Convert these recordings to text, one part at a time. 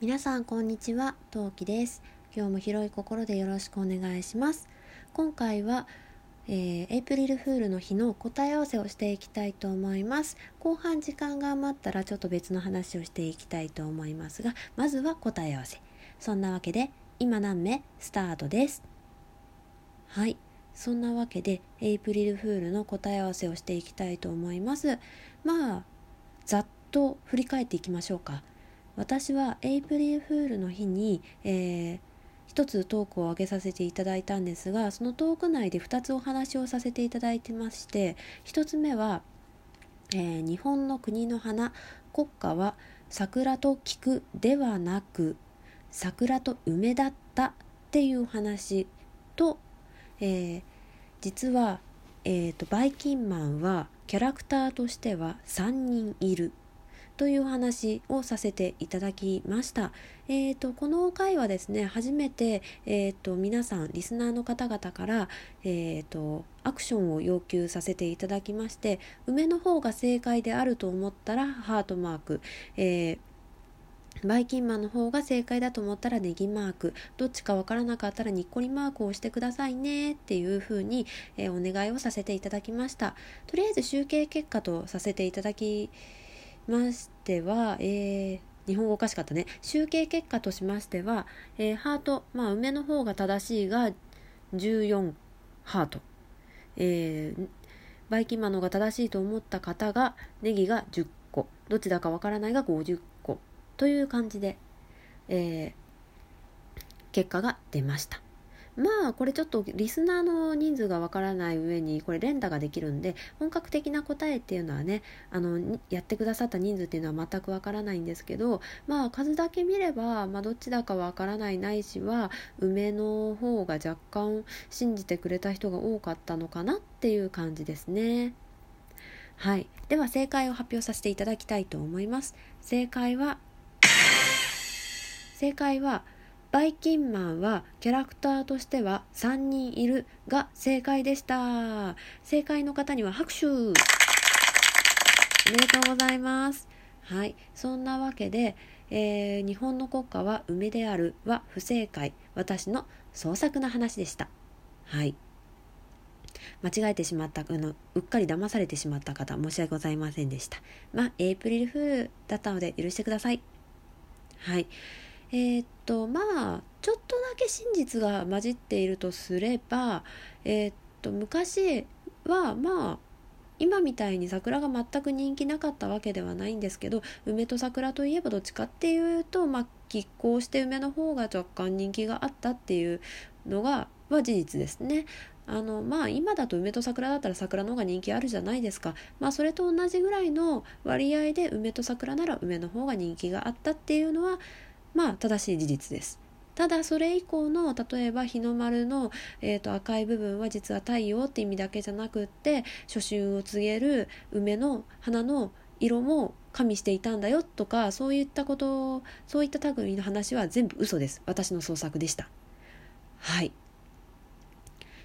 皆さんこんにちは、トウキです。今日も広い心でよろしくお願いします。今回は、えーエイプリルフールの日の答え合わせをしていきたいと思います。後半時間が余ったらちょっと別の話をしていきたいと思いますが、まずは答え合わせ。そんなわけで、今何目スタートです。はい。そんなわけで、エイプリルフールの答え合わせをしていきたいと思います。まあ、ざっと振り返っていきましょうか。私はエイプリルフールの日に、えー一つトークを上げさせていただいたんですがそのトーク内で2つお話をさせていただいてまして1つ目は、えー日本の国の花国歌は桜と菊ではなく桜と梅だったっていう話と、えー実は、えーとバイキンマンはキャラクターとしては3人いるという話をさせていただきました。えー、とこの回はですね初めて、えー、と皆さんリスナーの方々から、えー、とアクションを要求させていただきまして梅の方が正解であると思ったらハートマーク、えーバイキンマンの方が正解だと思ったらネギマーク。どっちかわからなかったらニッコリマークを押してくださいね。っていう風に、お願いをさせていただきました。とりあえず集計結果とさせていただきましては、えー日本語おかしかったね。集計結果としましては、えーハート、まあ、梅の方が正しいが14ハート、えーバイキンマンの方が正しいと思った方がネギが10個。どちだかわからないが50個。という感じで、えー結果が出ました。まあこれちょっとリスナーの人数がわからない上にこれ連打ができるんで本格的な答えっていうのはねあのやってくださった人数っていうのは全くわからないんですけどまあ数だけ見れば、まあ、どっちだかわからないないしは梅の方が若干信じてくれた人が多かったのかなっていう感じですね。はい、では正解を発表させていただきたいと思います。正解は正解はバイキンマンはキャラクターとしては3人いるが正解でした。正解の方には拍手おめでとうございます。はい。そんなわけで、えー日本の国歌は梅であるは不正解。私の創作な話でした。はい。間違えてしまった、あの、うっかり騙されてしまった方、申し訳ございませんでした。まあ、エイプリルフールだったので許してください。はい。えーっとまあちょっとだけ真実が混じっているとすればえーっと昔はまあ今みたいに桜が全く人気なかったわけではないんですけど梅と桜といえばどっちかっていうとまあ拮抗して梅の方が若干人気があったっていうのがは事実ですね。あのまあ今だと梅と桜だったら桜の方が人気あるじゃないですかまあそれと同じぐらいの割合で梅と桜なら梅の方が人気があったっていうのはまあ正しい事実です。ただそれ以降の例えば日の丸の、えー、と赤い部分は実は太陽って意味だけじゃなくって初春を告げる梅の花の色も加味していたんだよとかそういったことそういった類の話は全部嘘です。私の創作でした。はい。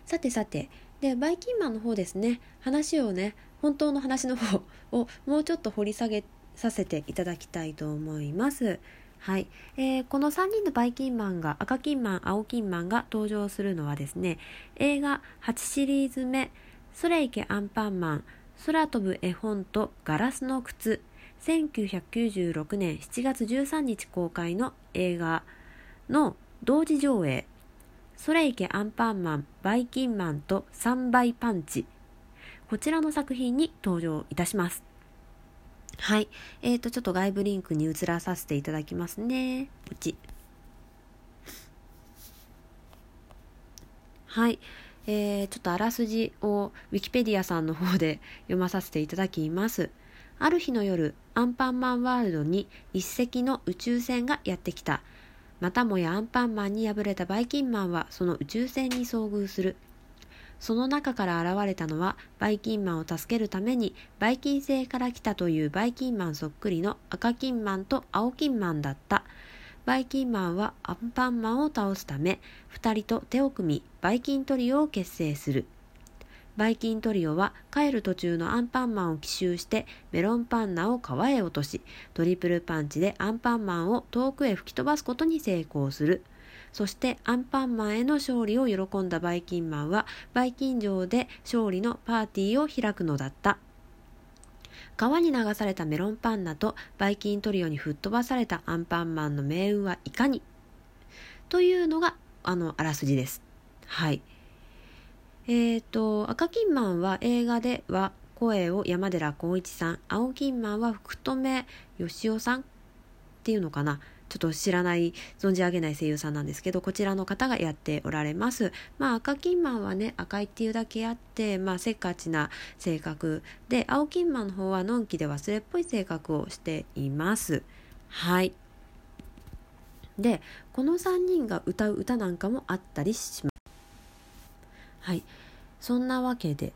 さてさて。でバイキンマンの方ですね。話をね本当の話の方をもうちょっと掘り下げさせていただきたいと思います。はい、えーこの3人のバイキンマンが赤キンマン青キンマンが登場するのはですね映画8シリーズ目「それいけアンパンマン空飛ぶ絵本とガラスの靴」1996年7月13日公開の映画の同時上映「それいけアンパンマンバイキンマンと3倍パンチ」こちらの作品に登場いたします。はい。えーと、ちょっと外部リンクに移らさせていただきますね。うち。はい。えー、ちょっとあらすじをウィキペディアさんの方で読まさせていただきます。ある日の夜、アンパンマンワールドに一隻の宇宙船がやってきた。またもやアンパンマンに敗れたバイキンマンはその宇宙船に遭遇する。その中から現れたのはバイキンマンを助けるためにバイキン星から来たというバイキンマンそっくりの赤キンマンと青キンマンだった。バイキンマンはアンパンマンを倒すため2人と手を組みバイキントリオを結成する。バイキントリオは帰る途中のアンパンマンを奇襲してメロンパンナを川へ落としトリプルパンチでアンパンマンを遠くへ吹き飛ばすことに成功するそしてアンパンマンへの勝利を喜んだバイキンマンはバイキン城で勝利のパーティーを開くのだった川に流されたメロンパンナとバイキントリオに吹っ飛ばされたアンパンマンの命運はいかに？というのがあのあらすじです。はい。えっ、ー、と赤金マンは映画では声を山寺宏一さん青金マンは福留義雄さんっていうのかなちょっと知らない存じ上げない声優さんなんですけどこちらの方がやっておられます。まあ赤金マンはね赤いっていうだけあってまあせっかちな性格で青金マンの方はのんきで忘れっぽい性格をしています。はい。でこの3人が歌う歌なんかもあったりします。はい。そんなわけで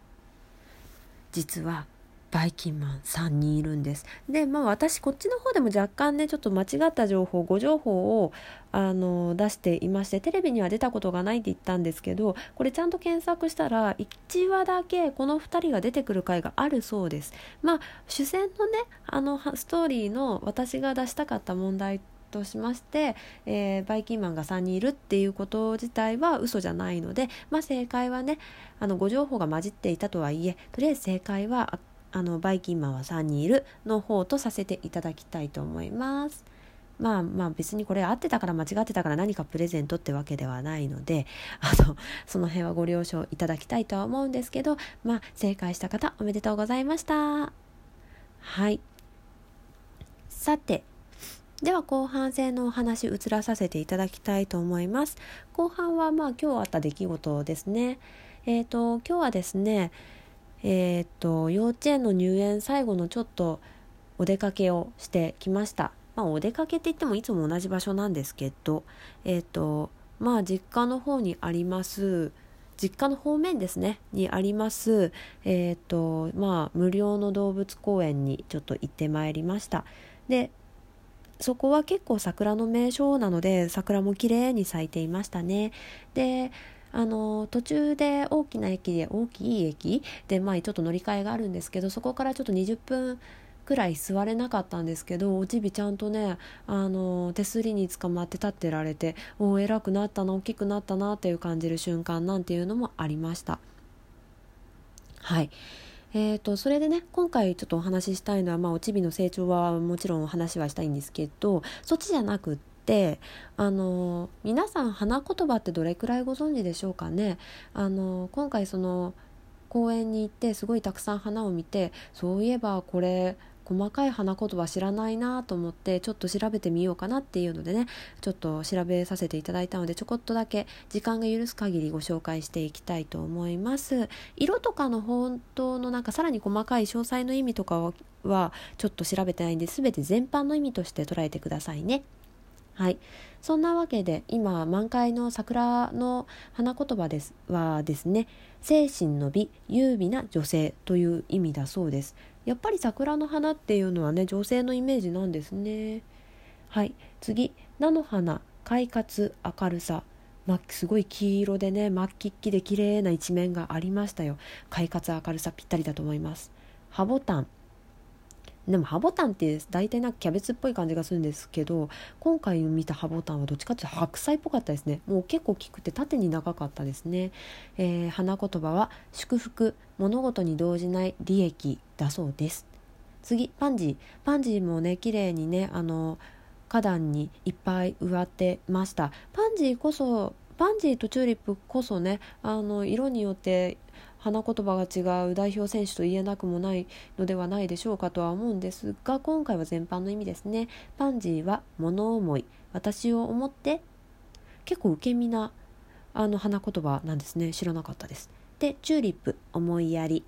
実はバイキンマン3人いるんです。で、まあ私こっちの方でも若干ね、ちょっと間違った情報、誤情報をあの出していまして、テレビには出たことがないって言ったんですけど、これちゃんと検索したら、1話だけこの2人が出てくる回があるそうです。まあ主戦のね、あのストーリーの私が出したかった問題としまして、えー、バイキンマンが3人いるっていうこと自体は嘘じゃないので、まあ、正解はねあの誤情報が混じっていたとはいえとりあえず正解はあのバイキンマンは3人いるの方とさせていただきたいと思います。まあまあ別にこれ合ってたから間違ってたから何かプレゼントってわけではないので あのその辺はご了承いただきたいとは思うんですけどまあ正解した方おめでとうございました。はい。さてでは後半戦のお話移らさせていただきたいと思います。後半はまあ今日あった出来事ですね。えっ、ー、と今日はですねえー、っと幼稚園の入園最後のちょっとお出かけをしてきました。まあ、お出かけって言ってもいつも同じ場所なんですけど、えー、っとまあ実家の方にあります実家の方面ですねにありますえっ、とまあ無料の動物公園にちょっと行ってまいりましたでそこは結構桜の名所なので桜も綺麗に咲いていましたねであの途中で大きな駅で大きい駅で、まあ、ちょっと乗り換えがあるんですけどそこからちょっと20分くらい座れなかったんですけどおちびちゃんとねあの手すりに捕まって立ってられておお偉くなったな大きくなったなっていう感じる瞬間なんていうのもありました。はい。えーと、それでね今回ちょっとお話ししたいのは、まあ、おちびの成長はもちろんお話はしたいんですけどそっちじゃなくってってあの皆さん花言葉ってどれくらいご存知でしょうかね？あの今回その公園に行ってすごいたくさん花を見てそういえばこれ細かい花言葉知らないなと思ってちょっと調べてみようかなっていうのでねちょっと調べさせていただいたのでちょこっとだけ時間が許す限りご紹介していきたいと思います。色とかの本当のなんかさらに細かい詳細の意味とかはちょっと調べてないんで全て全般の意味として捉えてくださいね。はい、そんなわけで今満開の桜の花言葉ですはですね精神の美優美な女性という意味だそうです。やっぱり桜の花っていうのはね女性のイメージなんですね。はい。次。菜の花快活明るさ。ま、すごい黄色でね末期っきで綺麗な一面がありましたよ。快活明るさぴったりだと思います。ハボタン。でもハボタンって大体なんかキャベツっぽい感じがするんですけど今回見たハボタンはどっちかっていうと白菜っぽかったですね。もう結構大きくて縦に長かったですね、えー、花言葉は祝福。物事に動じない利益だそうです。次パンジー。パンジーもね綺麗にねあの花壇にいっぱい植わってました。パンジーこそパンジーとチューリップこそねあの色によって花言葉が違う代表選手と言えなくもないのではないでしょうかとは思うんですが今回は全般の意味ですね。パンジーは物思い。私を思って結構受け身なあの花言葉なんですね。知らなかったです。でチューリップ思いやり。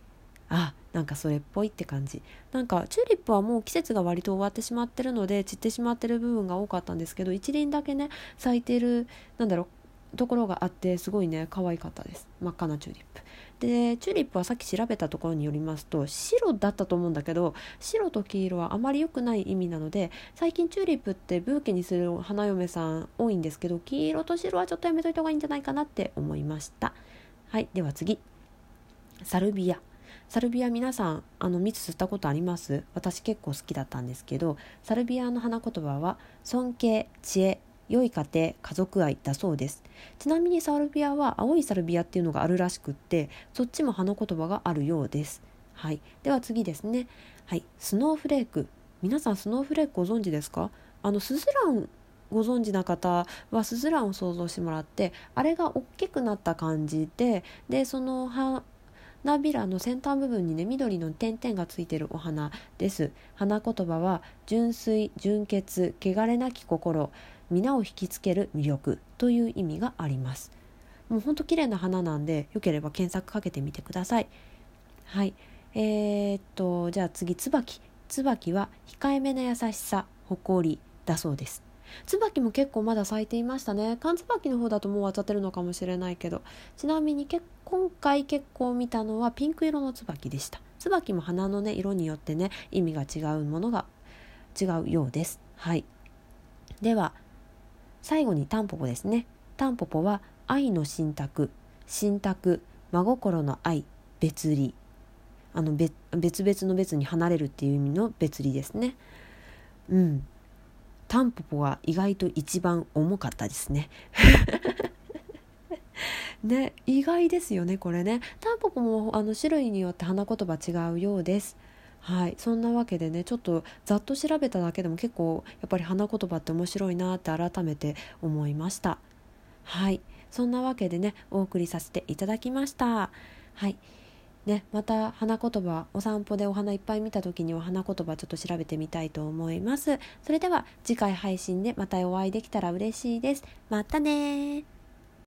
あなんかそれっぽいって感じ。なんかチューリップはもう季節が割と終わってしまってるので散ってしまってる部分が多かったんですけど一輪だけね咲いてるなんだろうところがあってすごいね可愛かったです。真っ赤なチューリップ。でチューリップはさっき調べたところによりますと白だったと思うんだけど白と黄色はあまり良くない意味なので最近チューリップってブーケにする花嫁さん多いんですけど黄色と白はちょっとやめといた方がいいんじゃないかなって思いました。はいでは次。サルビア。サルビア皆さんあの蜜吸ったことあります？私結構好きだったんですけどサルビアの花言葉は尊敬知恵。良い家庭家族愛だそうです。ちなみにサルビアは青いサルビアっていうのがあるらしくってそっちも花言葉があるようです。はい。では次ですね。はい。スノーフレーク。皆さんスノーフレークご存知ですか？あのスズランご存知な方はスズランを想像してもらってあれが大きくなった感じででその花びらの先端部分にね緑の点々がついてるお花です。花言葉は純粋純潔汚れなき心皆を引きつける魅力という意味があります。もうほんと綺麗な花なんでよければ検索かけてみてください。はい。えー、っとじゃあ次椿。椿は控えめな優しさ誇りだそうです。椿も結構まだ咲いていましたね。缶椿の方だともう渡ってるのかもしれないけど。ちなみに今回結構見たのはピンク色の椿でした。椿も花のね色によってね意味が違うものが違うようです。はい。では最後にタンポポですね。タンポポは愛の信託。信託真心の愛別離。あの別々の別に離れるっていう意味の別離ですね。うん。タンポポは意外と一番重かったですね。ね意外ですよねこれね。タンポポもあの種類によって花言葉違うようです。はい。そんなわけでねちょっとざっと調べただけでも結構やっぱり花言葉って面白いなって改めて思いました。はい。そんなわけでねお送りさせていただきました。はい。ね、また花言葉お散歩でお花いっぱい見た時には花言葉ちょっと調べてみたいと思います。それでは次回配信でまたお会いできたら嬉しいです。またね